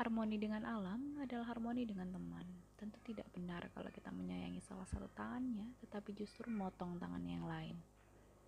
Harmoni dengan alam adalah harmoni dengan teman. Tentu tidak benar kalau kita menyayangi salah satu tangannya, tetapi justru memotong tangannya yang lain.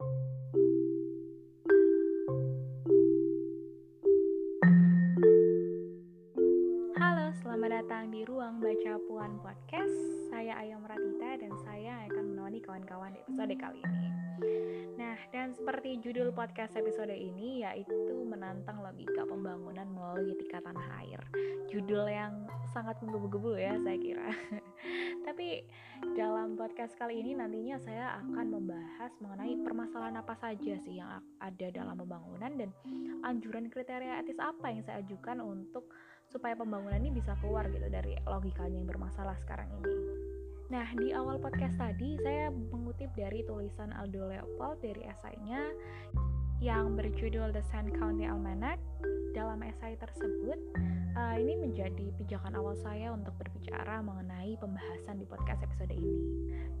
Halo, Ruang Baca Puan Podcast. Saya Ayam Ratita dan saya akan menemani kawan-kawan di episode kali ini. Nah, dan seperti judul podcast episode ini yaitu menantang logika pembangunan melalui tika tanah air. Judul yang sangat menggebu-gebu ya saya kira. Tapi dalam podcast kali ini nantinya saya akan membahas mengenai permasalahan apa saja sih yang ada dalam pembangunan dan anjuran kriteria etis apa yang saya ajukan untuk supaya pembangunan ini bisa keluar gitu dari logikanya yang bermasalah sekarang ini. Nah, di awal podcast tadi saya mengutip dari tulisan Aldo Leopold dari esainya yang berjudul The Sand County Almanac. Dalam esai tersebut, uh, ini menjadi pijakan awal saya untuk berbicara mengenai pembahasan di podcast episode ini.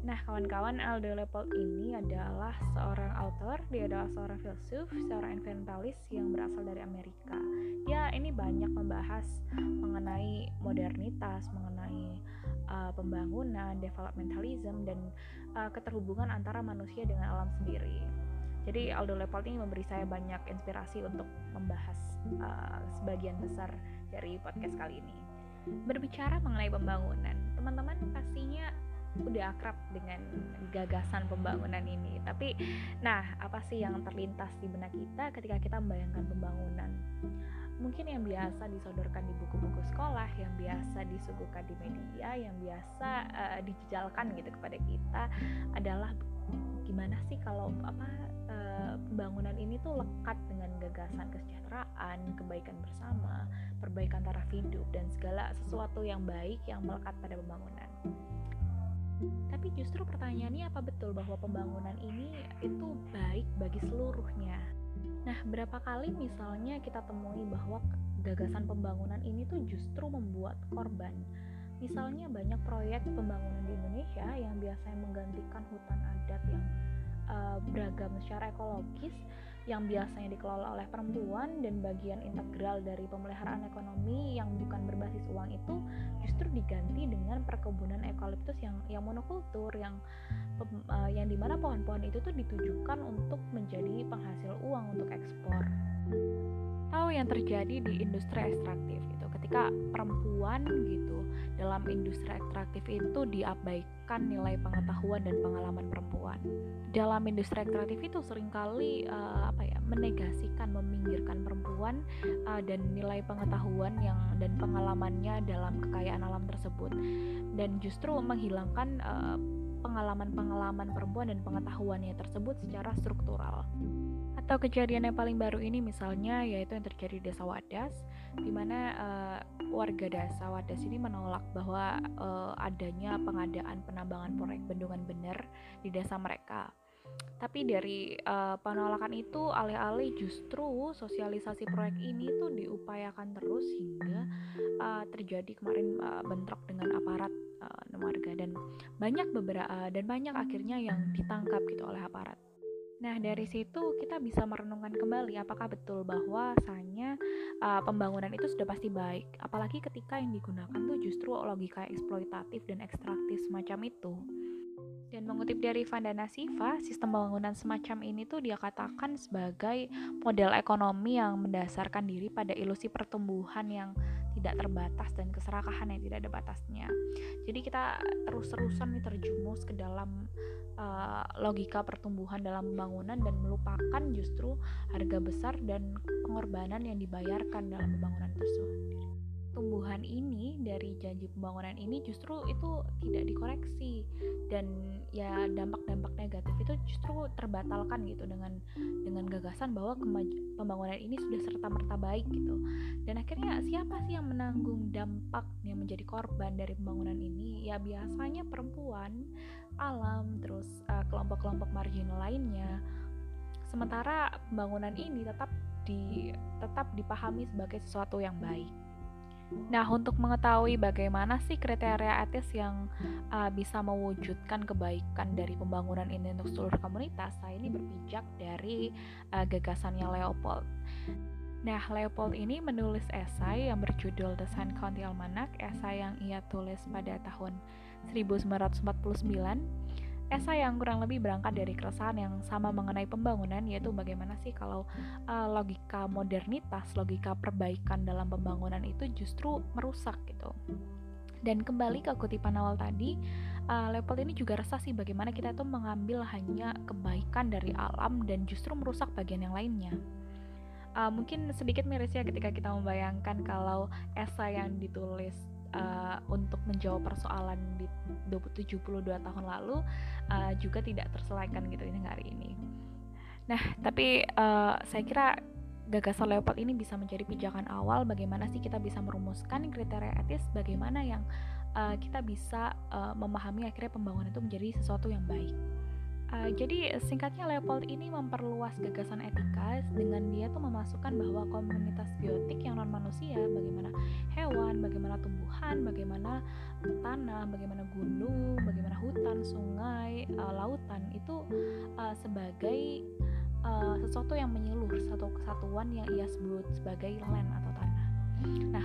Nah, kawan-kawan, Aldo Leopold ini adalah seorang author, dia adalah seorang filsuf, seorang environmentalis yang berasal dari Amerika. Ya, ini banyak membahas mengenai modernitas, mengenai uh, pembangunan, developmentalism, dan uh, keterhubungan antara manusia dengan alam sendiri. Jadi Aldo Leopold ini memberi saya banyak inspirasi untuk membahas uh, sebagian besar dari podcast kali ini. Berbicara mengenai pembangunan, teman-teman pastinya udah akrab dengan gagasan pembangunan ini. Tapi, nah apa sih yang terlintas di benak kita ketika kita membayangkan pembangunan? mungkin yang biasa disodorkan di buku-buku sekolah, yang biasa disuguhkan di media, yang biasa uh, dijejalkan gitu kepada kita adalah gimana sih kalau apa uh, pembangunan ini tuh lekat dengan gagasan kesejahteraan, kebaikan bersama, perbaikan taraf hidup dan segala sesuatu yang baik yang melekat pada pembangunan. Tapi justru pertanyaannya apa betul bahwa pembangunan ini itu baik bagi seluruhnya? Nah, berapa kali misalnya kita temui bahwa gagasan pembangunan ini tuh justru membuat korban. Misalnya banyak proyek pembangunan di Indonesia yang biasanya menggantikan hutan adat yang uh, beragam secara ekologis yang biasanya dikelola oleh perempuan dan bagian integral dari pemeliharaan ekonomi yang bukan berbasis uang itu justru diganti dengan perkebunan eukaliptus yang yang monokultur yang uh, yang di mana pohon-pohon itu tuh ditujukan untuk menjadi penghasil uang untuk ekspor. Tahu yang terjadi di industri ekstraktif itu ketika perempuan gitu dalam industri ekstraktif itu diabaikan nilai pengetahuan dan pengalaman perempuan. Dalam industri ekstraktif itu sering kali uh, apa ya menegasikan, meminggirkan perempuan uh, dan nilai pengetahuan yang dan pengalamannya dalam kekayaan alam tersebut dan justru menghilangkan uh, pengalaman-pengalaman perempuan dan pengetahuannya tersebut secara struktural. Atau kejadian yang paling baru ini misalnya yaitu yang terjadi di Desa Wadas, di mana uh, warga Desa Wadas ini menolak bahwa uh, adanya pengadaan penambangan proyek bendungan bener di desa mereka. Tapi dari uh, penolakan itu alih-alih justru sosialisasi proyek ini tuh diupayakan terus hingga uh, terjadi kemarin uh, bentrok dengan aparat uh, warga dan banyak beberapa uh, dan banyak akhirnya yang ditangkap gitu oleh aparat. Nah, dari situ kita bisa merenungkan kembali apakah betul bahwa bahwasanya uh, pembangunan itu sudah pasti baik, apalagi ketika yang digunakan tuh justru logika eksploitatif dan ekstraktif semacam itu. Dan mengutip dari Vandana Siva, sistem pembangunan semacam ini tuh dia katakan sebagai model ekonomi yang mendasarkan diri pada ilusi pertumbuhan yang tidak terbatas dan keserakahan yang tidak ada batasnya. Jadi kita terus-terusan nih terjumus ke dalam uh, logika pertumbuhan dalam pembangunan dan melupakan justru harga besar dan pengorbanan yang dibayarkan dalam pembangunan tersebut tumbuhan ini dari janji pembangunan ini justru itu tidak dikoreksi. Dan ya dampak-dampak negatif itu justru terbatalkan gitu dengan dengan gagasan bahwa pembangunan ini sudah serta merta baik gitu. Dan akhirnya siapa sih yang menanggung dampak yang menjadi korban dari pembangunan ini? Ya biasanya perempuan alam terus uh, kelompok-kelompok marginal lainnya. Sementara pembangunan ini tetap di tetap dipahami sebagai sesuatu yang baik Nah, untuk mengetahui bagaimana sih kriteria etis yang uh, bisa mewujudkan kebaikan dari pembangunan ini untuk seluruh komunitas, saya ini berpijak dari uh, gagasannya Leopold. Nah, Leopold ini menulis esai yang berjudul The Sun County Almanac, esai yang ia tulis pada tahun 1949. Esai yang kurang lebih berangkat dari keresahan yang sama mengenai pembangunan, yaitu bagaimana sih kalau uh, logika modernitas, logika perbaikan dalam pembangunan itu justru merusak gitu. Dan kembali ke kutipan awal tadi, uh, Leopold ini juga resah sih bagaimana kita tuh mengambil hanya kebaikan dari alam dan justru merusak bagian yang lainnya uh, mungkin sedikit miris ya ketika kita membayangkan kalau esai yang ditulis uh, untuk menjawab persoalan di 72 tahun lalu uh, juga tidak terselesaikan gitu ini hari ini. Nah, tapi uh, saya kira gagasan Leopold ini bisa menjadi pijakan awal bagaimana sih kita bisa merumuskan kriteria etis bagaimana yang uh, kita bisa uh, memahami akhirnya pembangunan itu menjadi sesuatu yang baik. Uh, jadi singkatnya Leopold ini memperluas gagasan etika dengan dia tuh memasukkan bahwa komunitas biotik yang non manusia, bagaimana hewan, bagaimana tumbuhan, bagaimana tanah, bagaimana gunung, bagaimana hutan, sungai, uh, lautan itu uh, sebagai uh, sesuatu yang menyeluruh satu kesatuan yang ia sebut sebagai land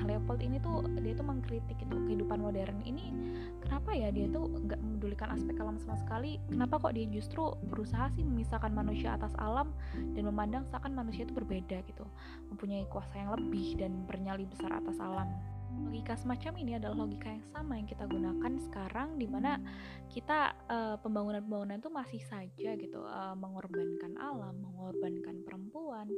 Leopold ini tuh dia tuh mengkritik itu kehidupan modern ini. Kenapa ya dia tuh nggak memedulikan aspek alam sama sekali? Kenapa kok dia justru berusaha sih memisahkan manusia atas alam dan memandang seakan manusia itu berbeda gitu mempunyai kuasa yang lebih dan bernyali besar atas alam logika semacam ini adalah logika yang sama yang kita gunakan sekarang di mana kita uh, pembangunan-pembangunan itu masih saja gitu uh, mengorbankan alam, mengorbankan perempuan,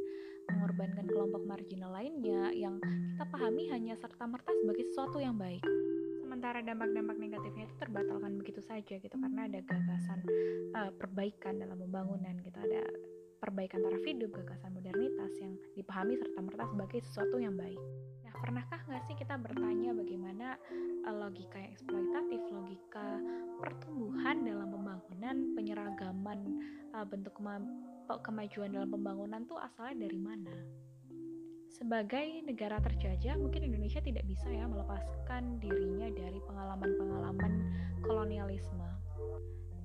mengorbankan kelompok marginal lainnya yang kita pahami hanya serta-merta sebagai sesuatu yang baik. Sementara dampak-dampak negatifnya itu terbatalkan begitu saja gitu karena ada gagasan uh, perbaikan dalam pembangunan gitu ada perbaikan taraf hidup, gagasan modernitas yang dipahami serta-merta sebagai sesuatu yang baik pernahkah nggak sih kita bertanya bagaimana uh, logika eksploitatif, logika pertumbuhan dalam pembangunan, penyeragaman uh, bentuk kema kemajuan dalam pembangunan tuh asalnya dari mana? Sebagai negara terjajah, mungkin Indonesia tidak bisa ya melepaskan dirinya dari pengalaman-pengalaman kolonialisme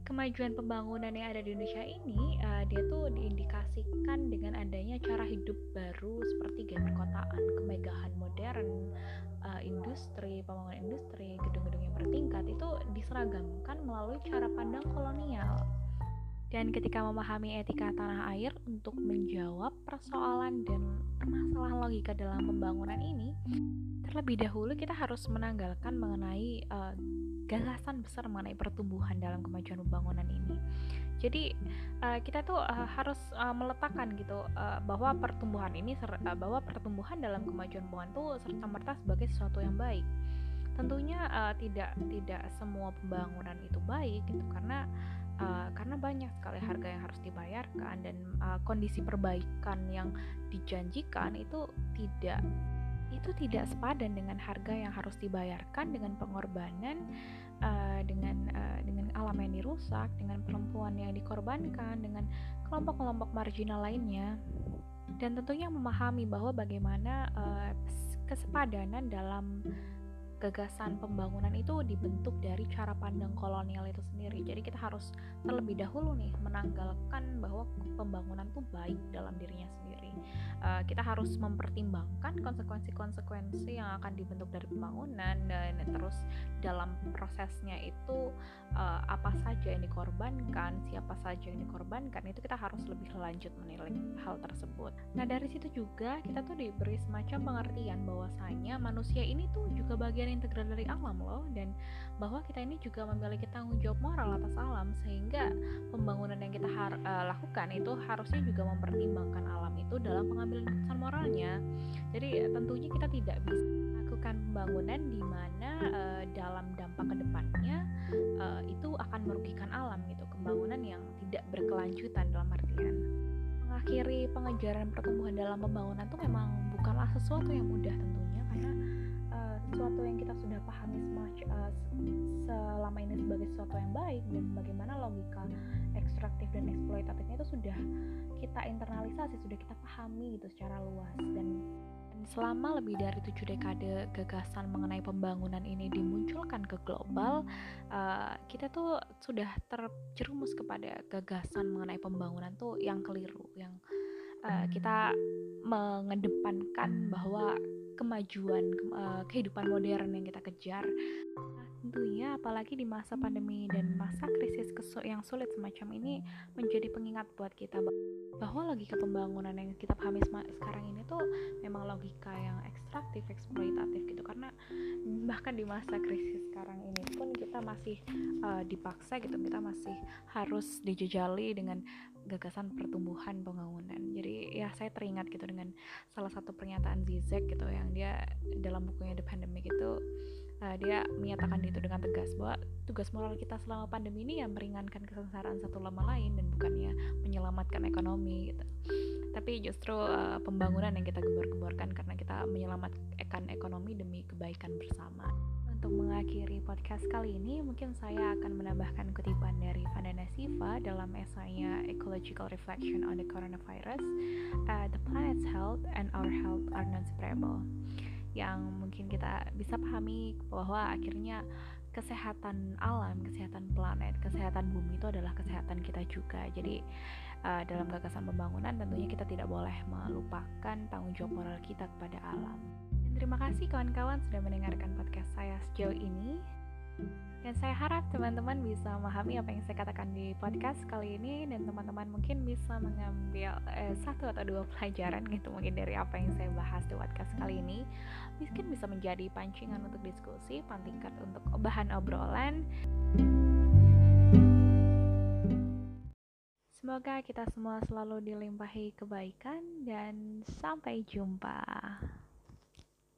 kemajuan pembangunan yang ada di Indonesia ini uh, dia tuh diindikasikan dengan adanya cara hidup baru seperti gaya perkotaan, kemegahan modern, uh, industri, pembangunan industri, gedung-gedung yang bertingkat itu diseragamkan melalui cara pandang kolonial. Dan ketika memahami etika tanah air untuk menjawab persoalan dan permasalahan logika dalam pembangunan ini, terlebih dahulu kita harus menanggalkan mengenai uh, gagasan besar mengenai pertumbuhan dalam kemajuan pembangunan ini. Jadi uh, kita tuh uh, harus uh, meletakkan gitu uh, bahwa pertumbuhan ini uh, bahwa pertumbuhan dalam kemajuan pembangunan itu serta merta sebagai sesuatu yang baik. Tentunya uh, tidak tidak semua pembangunan itu baik gitu karena uh, karena banyak sekali harga yang harus dibayarkan dan uh, kondisi perbaikan yang dijanjikan itu tidak itu tidak sepadan dengan harga yang harus dibayarkan dengan pengorbanan uh, dengan uh, dengan alam yang dirusak dengan perempuan yang dikorbankan dengan kelompok-kelompok marginal lainnya dan tentunya memahami bahwa bagaimana uh, kesepadanan dalam gagasan pembangunan itu dibentuk dari cara pandang kolonial itu sendiri. Jadi kita harus terlebih dahulu nih menanggalkan bahwa pembangunan itu baik dalam dirinya sendiri. Uh, kita harus mempertimbangkan konsekuensi-konsekuensi yang akan dibentuk dari pembangunan dan terus dalam prosesnya itu uh, apa saja yang dikorbankan, siapa saja yang dikorbankan itu kita harus lebih lanjut menilai hal tersebut. Nah dari situ juga kita tuh diberi semacam pengertian bahwasanya manusia ini tuh juga bagian integral dari alam loh dan bahwa kita ini juga memiliki tanggung jawab moral atas alam sehingga pembangunan yang kita uh, lakukan itu harusnya juga mempertimbangkan alam itu dalam pengambilan keputusan moralnya. Jadi tentunya kita tidak bisa melakukan pembangunan di mana uh, dalam dampak ke depannya uh, itu akan merugikan alam gitu, pembangunan yang tidak berkelanjutan dalam artian mengakhiri pengejaran pertumbuhan dalam pembangunan itu memang bukanlah sesuatu yang mudah tentunya karena sesuatu yang kita sudah pahami uh, ini sebagai sesuatu yang baik dan bagaimana logika ekstraktif dan eksploitatifnya itu sudah kita internalisasi, sudah kita pahami gitu secara luas. Dan, selama lebih dari tujuh dekade gagasan mengenai pembangunan ini dimunculkan ke global, uh, kita tuh sudah terjerumus kepada gagasan mengenai pembangunan tuh yang keliru, yang uh, kita mengedepankan bahwa kemajuan uh, kehidupan modern yang kita kejar tentunya apalagi di masa pandemi dan masa krisis yang sulit semacam ini menjadi pengingat buat kita bahwa logika pembangunan yang kita pahami sekarang ini tuh memang logika yang ekstraktif, eksploitatif gitu. Karena bahkan di masa krisis sekarang ini pun kita masih uh, dipaksa gitu. Kita masih harus dijejali dengan gagasan pertumbuhan pembangunan. Jadi ya saya teringat gitu dengan salah satu pernyataan Zizek gitu yang dia dalam bukunya The Pandemic itu uh, dia menyatakan itu dengan tegas bahwa tugas moral kita selama pandemi ini ya meringankan kesengsaraan satu sama lain dan bukannya menyelamatkan ekonomi gitu tapi justru uh, pembangunan yang kita gembar-gemborkan karena kita menyelamatkan ekonomi demi kebaikan bersama untuk mengakhiri podcast kali ini, mungkin saya akan menambahkan kutipan dari Vandana Siva dalam esainya Ecological Reflection on the Coronavirus, uh, The planet's health and our health are not separable. Yang mungkin kita bisa pahami bahwa akhirnya kesehatan alam, kesehatan planet, kesehatan bumi itu adalah kesehatan kita juga. Jadi uh, dalam gagasan pembangunan tentunya kita tidak boleh melupakan tanggung jawab moral kita kepada alam. Terima kasih kawan-kawan sudah mendengarkan podcast saya sejauh ini. Dan saya harap teman-teman bisa memahami apa yang saya katakan di podcast kali ini dan teman-teman mungkin bisa mengambil eh, satu atau dua pelajaran gitu mungkin dari apa yang saya bahas di podcast kali ini. Mungkin bisa menjadi pancingan untuk diskusi, pantingkat untuk bahan obrolan. Semoga kita semua selalu dilimpahi kebaikan dan sampai jumpa.